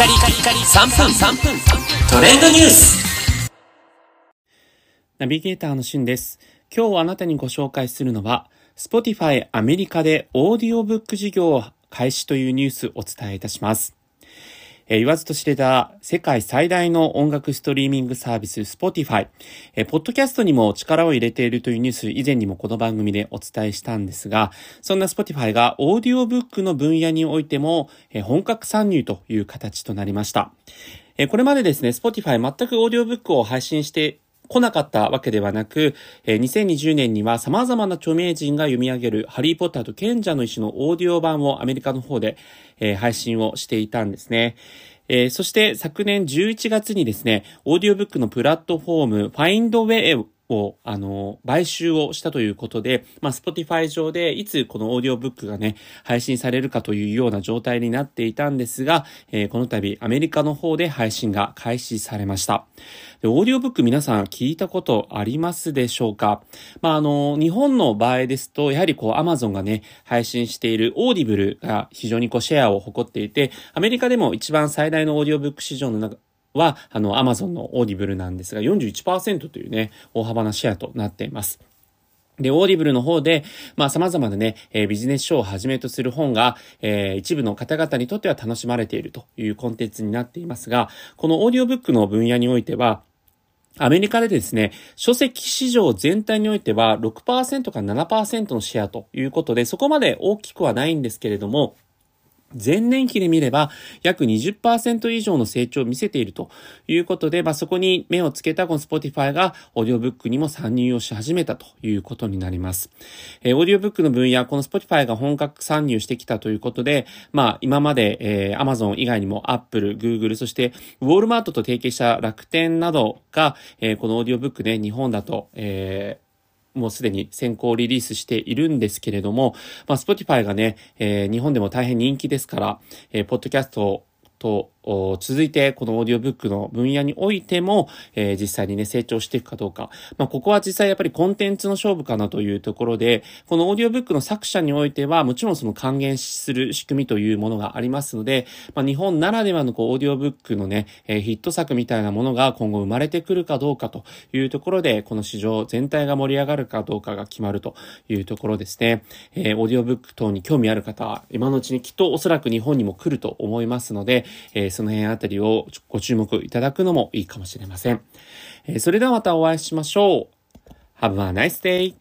カリカリカリ3分3分トレンドニュースナビゲーターのしゅんです。今日あなたにご紹介するのは、Spotify アメリカでオーディオブック事業を開始というニュースをお伝えいたします。えー言わずと知れた世界最大の音楽ストリーミングサービス Spotify。えーポッドキャストにも力を入れているというニュース以前にもこの番組でお伝えしたんですが、そんな Spotify がオーディオブックの分野においても、えー本格参入という形となりました。えーこれまでですね、Spotify 全くオーディオブックを配信して来なかったわけではなく、え2020年には様々な著名人が読み上げるハリーポッターと賢者の石のオーディオ版をアメリカの方で、配信をしていたんですね。えーそして昨年11月にですね、オーディオブックのプラットフォームファインド Findaway を、あの、買収をしたということで、まあ、Spotify 上でいつこのオーディオブックがね、配信されるかというような状態になっていたんですが、えーこの度アメリカの方で配信が開始されました。でオーディオブック皆さん聞いたことありますでしょうか？まあ、あの、日本の場合ですと、やはりこう、アマゾンがね、配信している Audibleが非常にこう、シェアを誇っていて、アメリカでも一番最大のオーディオブック市場の中、は、あの、アマゾンの Audibleなんですが、41%というね、大幅なシェアとなっています。で、 Audibleの方で、まあ様々なね、えービジネス書をはじめとする本が、えー一部の方々にとっては楽しまれているというコンテンツになっていますが、このオーディオブックの分野においては、アメリカでですね、書籍市場全体においては6%から7%のシェアということで、そこまで大きくはないんですけれども、前年期で見れば約20%以上の成長を見せているということで、まあ、そこに目をつけたこの Spotify がオーディオブックにも参入をし始めたということになります。えーオーディオブックの分野、この Spotify が本格参入してきたということで、まあ、今まで、えー Amazon 以外にも Apple、Google、そしてウォールマートと提携した楽天などが、えーこのオーディオブックで日本だと、えーもうすでに先行リリースしているんですけれども、まあ、Spotify がね、えー日本でも大変人気ですから、えーポッドキャストと、続いて、このオーディオブックの分野においても、えー実際にね、成長していくかどうか。まあ、ここは実際やっぱりコンテンツの勝負かなというところで、このオーディオブックの作者においては、もちろんその還元する仕組みというものがありますので、まあ、日本ならではのこう、オーディオブックのね、えーヒット作みたいなものが今後生まれてくるかどうかというところで、この市場全体が盛り上がるかどうかが決まるというところですね。えーオーディオブック等に興味ある方は、今のうちにきっとおそらく日本にも来ると思いますので、えその辺あたりをご注目いただくのもいいかもしれません。えーそれではまたお会いしましょう。Have a nice day!